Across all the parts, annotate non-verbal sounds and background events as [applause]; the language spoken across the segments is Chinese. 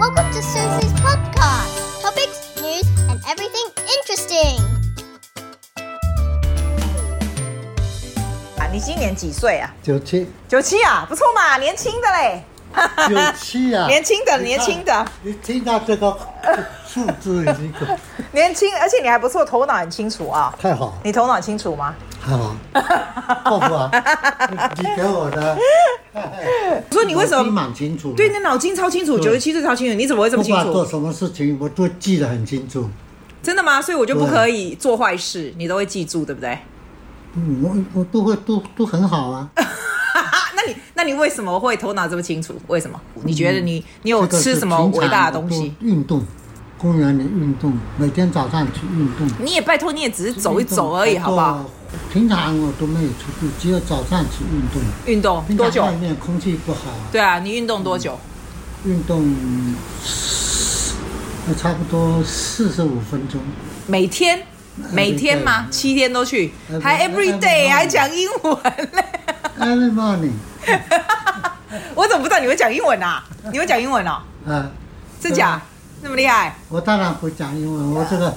Welcome to Susie's podcast. Topics, news, and everything interesting. 啊，你今年几岁啊？九七九七啊，不错嘛，年轻的嘞。九七啊，年轻的，你看年轻的，你听到这个 [laughs] 数字已经够年轻，而且你还不错，头脑很清楚啊。太好，你头脑清楚吗？太好，啊？你给我的，[laughs] 我说你为什么？蛮清楚的？对，你脑筋超清楚，九十七岁超清楚，你怎么会这么清不管做？什么事情，我都记得很清楚。真的吗？所以我就不可以做坏事，你都会记住，对不对？嗯，我我都会都都很好啊。[laughs] 那你那你为什么会头脑这么清楚？为什么？你觉得你你有吃什么伟大的东西？运动，公园里运动，每天早上去运动。你也拜托，你也只是走一走而已，好不好？？平常我都没有出去，只有早上去运动。运动多久外？面空气不好啊。对啊，你运动多久？运动，呃差不多四十五分钟。每天？每天吗？七天都去，还 every day，还讲英文嘞？Every morning，[laughs] 我怎么不知道你会讲英文啊？你会讲英文哦？啊，[laughs] 真假？那么厉害？我当然会讲英文，我 [laughs] 这个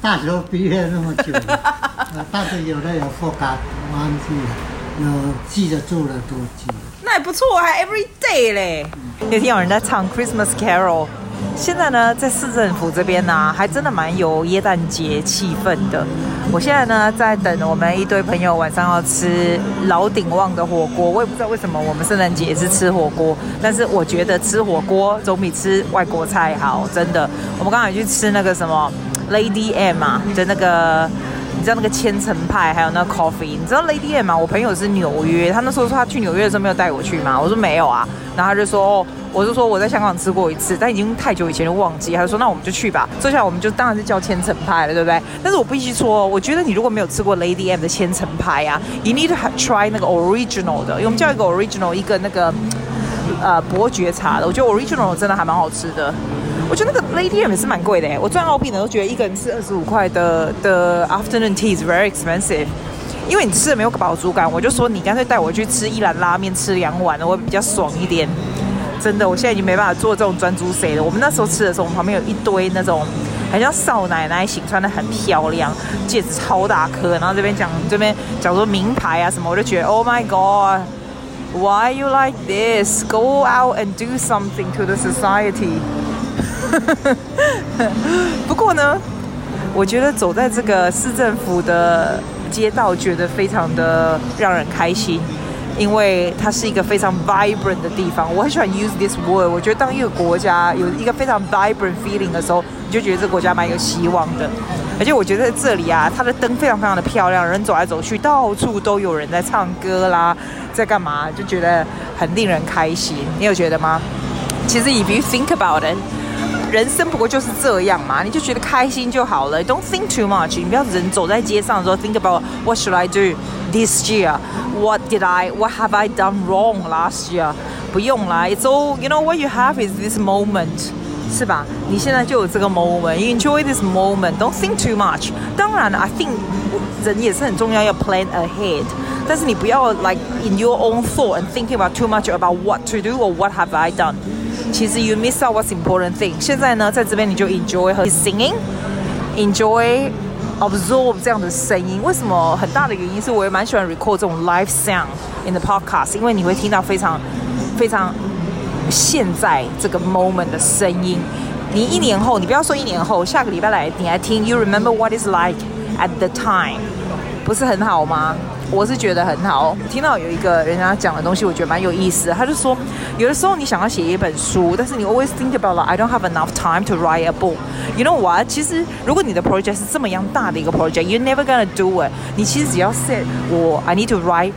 大学毕业那么久了，[laughs] 呃但是有的有复杂忘记了，有记得住了都记得。那也不错，还 every day 嘞。有天有人在唱 Christmas Carol。现在呢，在市政府这边呢、还真的蛮有耶诞节气氛的。我现在呢，在等我们一堆朋友晚上要吃老鼎旺的火锅。我也不知道为什么我们圣诞节也是吃火锅，但是我觉得吃火锅总比吃外国菜好，真的。我们刚才去吃那个什么 Lady M 啊就那个。你知道那个千层派，还有那个 coffee，你知道 Lady M 吗？我朋友是纽约，他那时候说他去纽约的时候没有带我去嘛，我说没有啊，然后他就说，哦，我就说我在香港吃过一次，但已经太久以前就忘记，他就说那我们就去吧，坐下来我们就当然是叫千层派了，对不对？但是我必须说，我觉得你如果没有吃过 Lady M 的千层派啊，you need to try 那个 original 的，因为我们叫一个 original 一个那个呃伯爵茶的，我觉得 original 真的还蛮好吃的。我觉得那个 Lady M 也是蛮贵的哎，我赚澳币呢都觉得一个人吃二十五块的的 afternoon tea is very expensive，因为你吃的没有饱足感，我就说你干脆带我去吃一兰拉面吃两碗，我会比较爽一点。真的，我现在已经没办法做这种专注谁了。我们那时候吃的时候，我们旁边有一堆那种很像少奶奶型，穿的很漂亮，戒指超大颗，然后这边讲这边讲说名牌啊什么，我就觉得 Oh my God，Why you like this? Go out and do something to the society. [laughs] 不过呢，我觉得走在这个市政府的街道，觉得非常的让人开心，因为它是一个非常 vibrant 的地方。我很喜欢 use this word。我觉得当一个国家有一个非常 vibrant feeling 的时候，你就觉得这个国家蛮有希望的。而且我觉得这里啊，它的灯非常非常的漂亮，人走来走去，到处都有人在唱歌啦，在干嘛，就觉得很令人开心。你有觉得吗？其实 if you think about it。人生不过就是这样嘛，你就觉得开心就好了。Don't think too much。你不要人走在街上的时候 think about what should I do this year? What did I? What have I done wrong last year? 不用啦，It's all you know. What you have is this moment，是吧？你现在就有这个 moment。You enjoy this moment. Don't think too much。当然，I think 人也是很重要，要 plan ahead。但是你不要 like in your own thought and thinking about too much about what to do or what have I done。 其实 you miss out what's important thing。现在呢，在这边你就 enjoy 和 singing，enjoy absorb 这样的声音。为什么？很大的原因是我也蛮喜欢 record 这种 live sound in the podcast，因为你会听到非常非常现在这个 moment 的声音。你一年后，你不要说一年后，下个礼拜来你来听，you remember what is like at the time，不是很好吗？我是觉得很好，听到有一个人家讲的东西，我觉得蛮有意思。他就说，有的时候你想要写一本书，但是你 always think about like I don't have enough time to write a book. You know what？其实如果你的 project 是这么样大的一个 project，you're never gonna do it。你其实只要 set 我 I need to write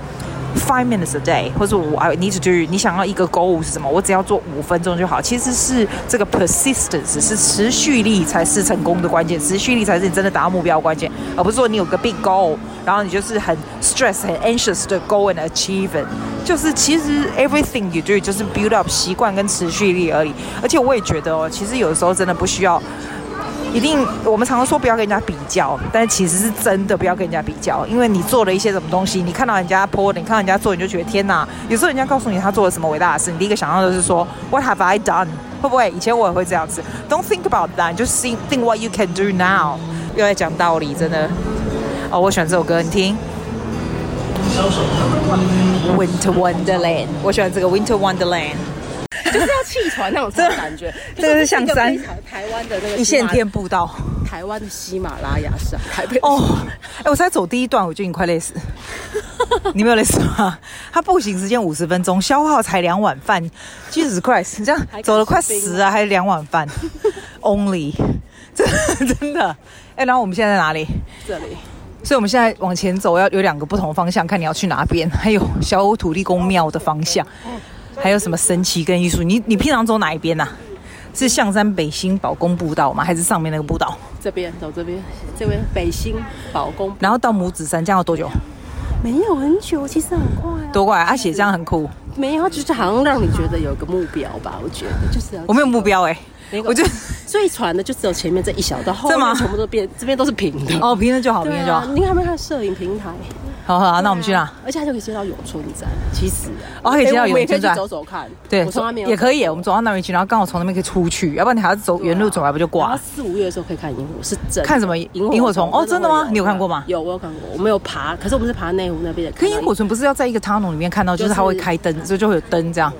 five minutes a day，或者我 I need to do，你想要一个 goal 是什么？我只要做五分钟就好。其实是这个 persistence 是持续力才是成功的关键，持续力才是你真的达到目标的关键，而不是说你有个 big goal。然后你就是很 stress、很 anxious 的 go and achieve it，就是其实 everything you do 就是 build up 习惯跟持续力而已。而且我也觉得哦，其实有的时候真的不需要一定，我们常常说不要跟人家比较，但其实是真的不要跟人家比较，因为你做了一些什么东西，你看到人家 po，你看到人家做，你就觉得天哪！有时候人家告诉你他做了什么伟大的事，你第一个想到的是说 What have I done？会不会？以前我也会这样子。Don't think about that，就 think think what you can do now。又在讲道理，真的。哦，我喜欢这首歌，你听。Winter Wonderland，我喜欢这个 Winter Wonderland。就是要气喘那种感觉，[laughs] 这个是象山，台湾的那个一线天步道，台湾的喜马拉雅山，台北哦，哎，我才走第一段，我就已经快累死。[laughs] 你没有累死吗？他步行时间五十分钟，消耗才两碗饭，Jesus Christ，这样走了快死啊，还是两碗饭，Only，真的真的。哎，然后我们现在在哪里？这里。所以我们现在往前走，要有两个不同方向，看你要去哪边。还有小欧土地公庙的方向。还有什么神奇跟艺术？你你平常走哪一边呐、啊？是象山北新宝宫步道吗？还是上面那个步道？这边走这边，这边北新宝宫。然后到拇指山，这样要多久？没有很久，其实很快啊。多快？而且这样很酷。没有，就是好像让你觉得有个目标吧？我觉得就是。我没有目标哎、欸，我就最喘的就只有前面这一小段，后面全部都变，这边都是平的。哦，平的就好，平的就好。你看没看摄影平台？好好啊，那我们去哪？而且它就可以接到永春站，其实哦，可以接到永春站，走走看。对，也可以，我们走到那边去，然后刚好从那边可以出去，要不然你还要走原路走来不就挂？四五月的时候可以看萤火，是真。看什么萤火虫？哦，真的吗？你有看过吗？有，我有看过。我没有爬，可是我们是爬内湖那边的。可萤火虫不是要在一个 tunnel 里面看到，就是它会开灯，所以就会有灯这样。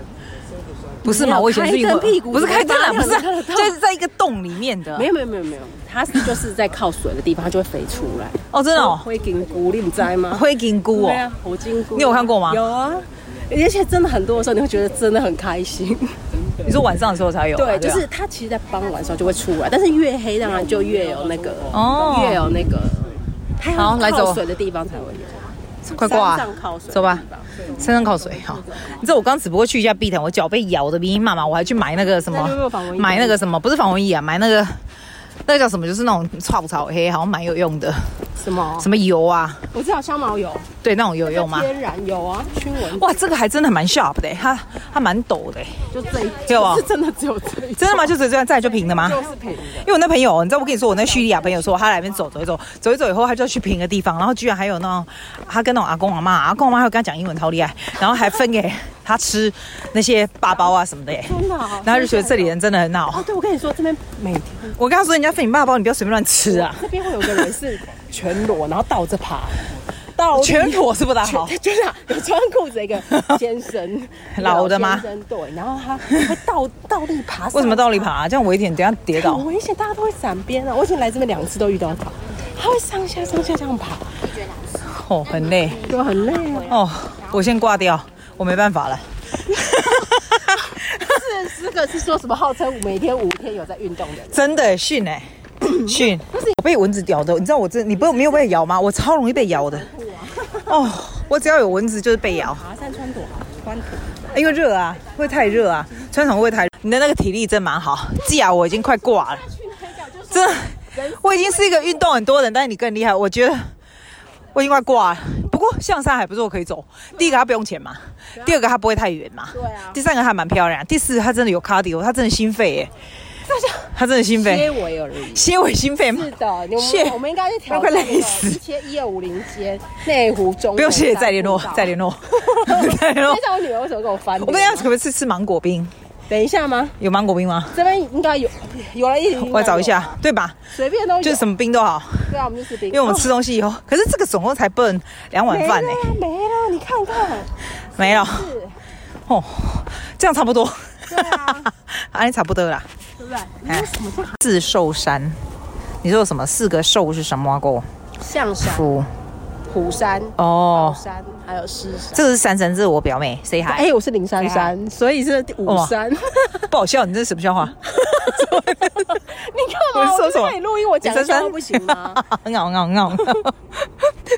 不是吗？我以前是开灯，不是开灯了，不是，就是在一个洞里面的。没有没有没有没有，它是就是在靠水的地方，它就会飞出来。哦，真的哦。灰金菇，你不知道吗？灰金菇哦。对啊，火金菇。你有看过吗？有啊，而且真的很多的时候，你会觉得真的很开心。你说晚上的时候才有？对，就是它其实，在傍晚的时候就会出来，但是越黑当然就越有那个哦，越有那个。好，来走。水的地方才会有。[laughs] 快挂，走吧。山上靠水，哈。你知道我刚只不过去一下碧潭，我脚被咬的密密麻麻，我还去买那个什么，买那个什么，不是防蚊液啊，买那个那个叫什么，就是那种草草黑，好像蛮有用的。什么？什么油啊？我知道香茅油。对，那种有用吗？天然油啊，驱蚊。哇，这个还真的蛮 sharp 的，它它蛮陡的。就这一，对吧？是真的只有这一。真的吗？就只有这样，再就平的吗？就是平的。因为我那朋友，你知道我跟你说，我那叙利亚朋友说，他来那边走走一走，走一走以后，他就要去平的地方，然后居然还有那种，他跟那种阿公阿妈，阿公阿妈还有跟他讲英文，超厉害，然后还分给他吃那些粑包啊什么的。真的。然后就觉得这里人真的很好。哦，对，我跟你说，这边每天，我跟他说，人家分你爸包，你不要随便乱吃啊。这边会有个人是。全裸，然后倒着爬，倒 [laughs] 全裸是不大好。[laughs] 就是有穿裤子一个先生，[laughs] 老的吗？对，然后他会倒倒立爬。为什么倒立爬？这样危险，等下跌倒。很危险，大家都会闪边啊！我已经来这边两次都遇到他，他会上下上下这样爬。哦，很累，对，很累哦。我先挂掉，我没办法了。是，这个是说什么？号称每天五天有在运动的，真的训哎。训，我被蚊子咬的，你知道我这你不没有被咬吗？我超容易被咬的。哦，我只要有蚊子就是被咬。爬山穿短穿短，因为热啊，会太热啊，穿长会太热。你的那个体力真蛮好，季亚我已经快挂了，真的，我已经是一个运动很多人，但是你更厉害，我觉得我已经快挂了。不过象山还不错，可以走。第一个它不用钱嘛，第二个它不会太远嘛，对啊。第三个它蛮漂亮，第四它真的有 cardio，它真的心肺耶。他真的心肺，纤维而已，纤维心肺吗？是的，我们我们应该去调。快累死！切一二五零街内湖中。不用谢谢，再联络，[laughs] 再联络，再联我女儿为什么给我翻？我们要可不可以吃吃芒果冰？等一下吗？有芒果冰吗？这边应该有，有了一。[laughs] 我来找一下，对吧？随便都有，就是什么冰都好。对啊，我们就吃冰。因为我们吃东西以后，[laughs] 可是这个总共才笨两碗饭呢。没了，你看看，没了。哦，这样差不多。对啊，啊，差不多啦。对不对？哎，四兽山，你说什么？四个兽是什么？哥，象山、虎山、哦，山，还有狮山。这个是珊珊，这是我表妹，say hi。哎，我是林珊珊，所以是五山。不好笑，你这是什么笑话？[laughs] 你看嘛，我说什么？录音我讲珊不行吗？很 [laughs] 好，很好，很好。[laughs]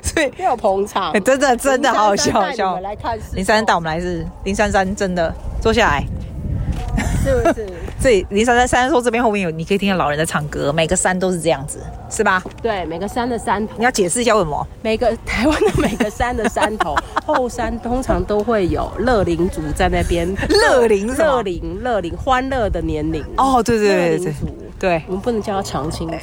所以要捧场，真的真的好好笑，好笑。来看，林珊珊带我们来是林珊珊，真的坐下来。是不是？这里林珊珊珊说这边后面有，你可以听到老人在唱歌。每个山都是这样子，是吧？对，每个山的山头，你要解释一下为什么？每个台湾的每个山的山头后山通常都会有乐龄族在那边。[laughs] 乐龄，乐龄，乐龄，欢乐的年龄。哦，对对对对，对，我们不能叫他长青族，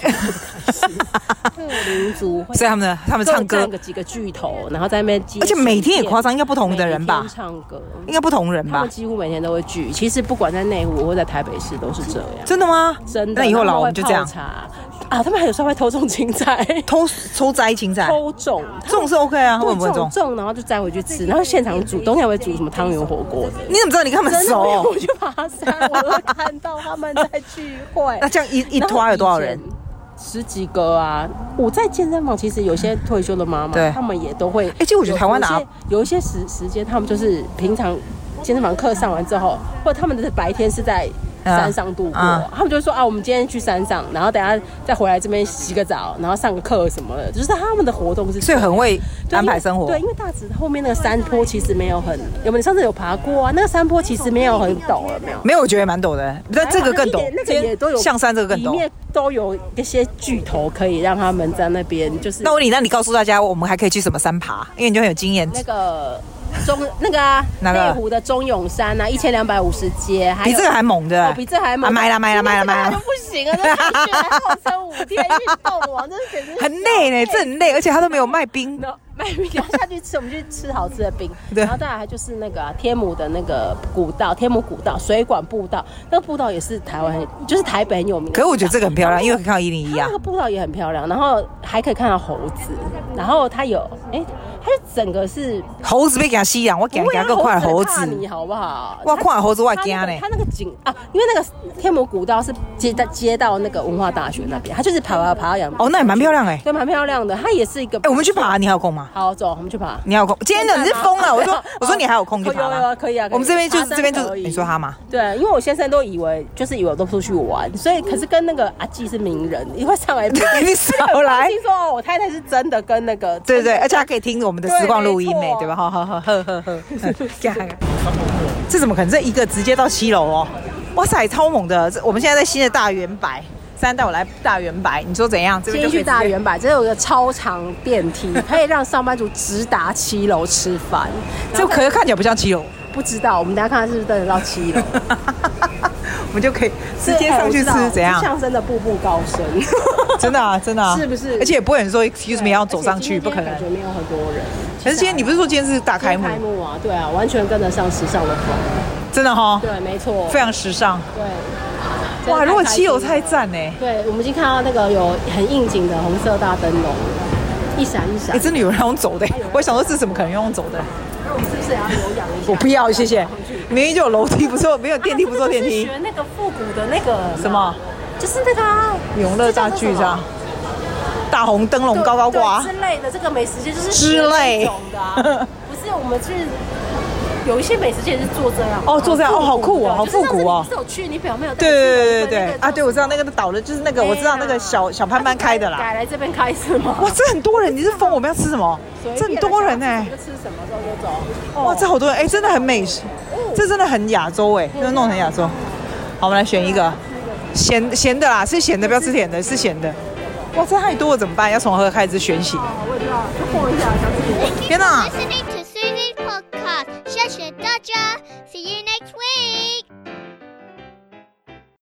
特民族。所以他们的他们唱歌，个几个巨头，然后在那边，而且每天也夸张，应该不同的人吧？唱歌应该不同人吧？他们几乎每天都会聚。其实不管在内湖或在台北市都是这样。真的吗？真的。那以后老我们就这样啊，他们还有时候会偷种青菜，[laughs] 偷偷摘青菜，偷种种是 OK 啊，会不会种种，然后就摘回去吃，然后现场煮，冬天会煮什么汤圆火锅的。你怎么知道？你跟他们熟？我去爬山，我会看到他们在聚会。那这样一一拖有多少人？十几个啊！我在健身房，其实有些退休的妈妈，他们也都会。哎，其实我觉得台湾哪有一些时时间，他们就是平常健身房课上完之后，或者他们的白天是在。山上度过，啊、他们就说啊，我们今天去山上，然后等下再回来这边洗个澡，然后上个课什么的，就是他们的活动是。所以很会安排生活。对，因为大直后面那个山坡其实没有很，有没有？你上次有爬过啊？那个山坡其实没有很陡了，没有？没有，我觉得蛮陡的，那这个更陡。那个也都有，象山这个更陡，里面都有一些巨头可以让他们在那边，就是。那我你那你告诉大家，我们还可以去什么山爬？因为你就很有经验。那个。中那个啊，内湖的中永山啊，一千两百五十阶，比这个还猛的，比这还猛。买了买了买了买了，就不行啊！那必须来号称五天运动王，真是简直很累呢，这很累，而且他都没有卖冰。[laughs] 卖冰，然后下去吃，我们去吃好吃的冰。然后再来就是那个天母的那个古道，天母古道水管步道，那个步道也是台湾，就是台北很有名。可是我觉得这个很漂亮，因为可以看到一零一啊。那个步道也很漂亮，然后还可以看到猴子，然后它有哎。它整个是猴子被给它吸氧，我给它个快猴子，你好不好？哇，快猴子我惊呢。它那个景啊，因为那个天魔古道是接到接到那个文化大学那边，它就是爬爬爬到阳哦，那也蛮漂亮哎，对，蛮漂亮的。它也是一个哎，我们去爬，你还有空吗？好，走，我们去爬。你还有空？今天的你是疯了？我说 [laughs] 我说你还有空去爬有有可以啊。我们这边就是这边就是你说他吗？对，因为我先生都以为就是以为我都出去玩，所以可是跟那个阿纪是名人，你会上来 [laughs] 你少来。[laughs] 听说我太太是真的跟那个对对，而且他可以听我们的实况录音。美对吧？好好好，呵呵呵，这怎么可能？这一个直接到七楼哦！哇塞，超猛的！这我们现在在新的大远百，现在带我来大圆白，你说怎样？先去大圆白，这有一个超长电梯，可以让上班族直达七楼吃饭。这可是看起来不像七楼，不知道，我们等下看看是不是真的到七楼。我们就可以直接上去吃，怎样？象征的步步高升，[laughs] 真的啊，真的啊，是不是？而且也不会很说，excuse me，要走上去，不可能。感觉没有很多人。可是今天你不是说今天是大开幕？开幕啊，对啊，完全跟得上时尚的风。真的哈？对，没错，非常时尚。对。哇，如果七友太赞呢？对，我们已经看到那个有很应景的红色大灯笼，一闪一闪。哎，真的有人用走的，我想说这怎么可能用走的？那我们是不是也要有氧一下？我不要，谢谢。明明就有楼梯，不坐，没有电梯，不坐电梯。学那个复古的那个什么？就是那个永乐大剧场，大红灯笼高高挂之类的。这个美食街就是之类的，[laughs] 不是我们去有一些美食街是做这样哦，做这样哦，好酷哦，好复古哦。是有去你表妹有对对对对对啊，对我知道那个倒的就是那个，我知道那个小小潘潘开的啦。改来这边开是吗？哇，这很多人，你是疯？我们要吃什么？这很多人哎。吃什么时候就走。哇，这好多人哎，真的很美食。这真的很亚洲哎，真的弄成亚洲。好，我们来选一个咸咸的啦，是咸的，不要吃甜的，是咸的。哇，这太多了，怎么办？要从何开始选起？我知道，就一下，天哪！谢谢大家，See you next week.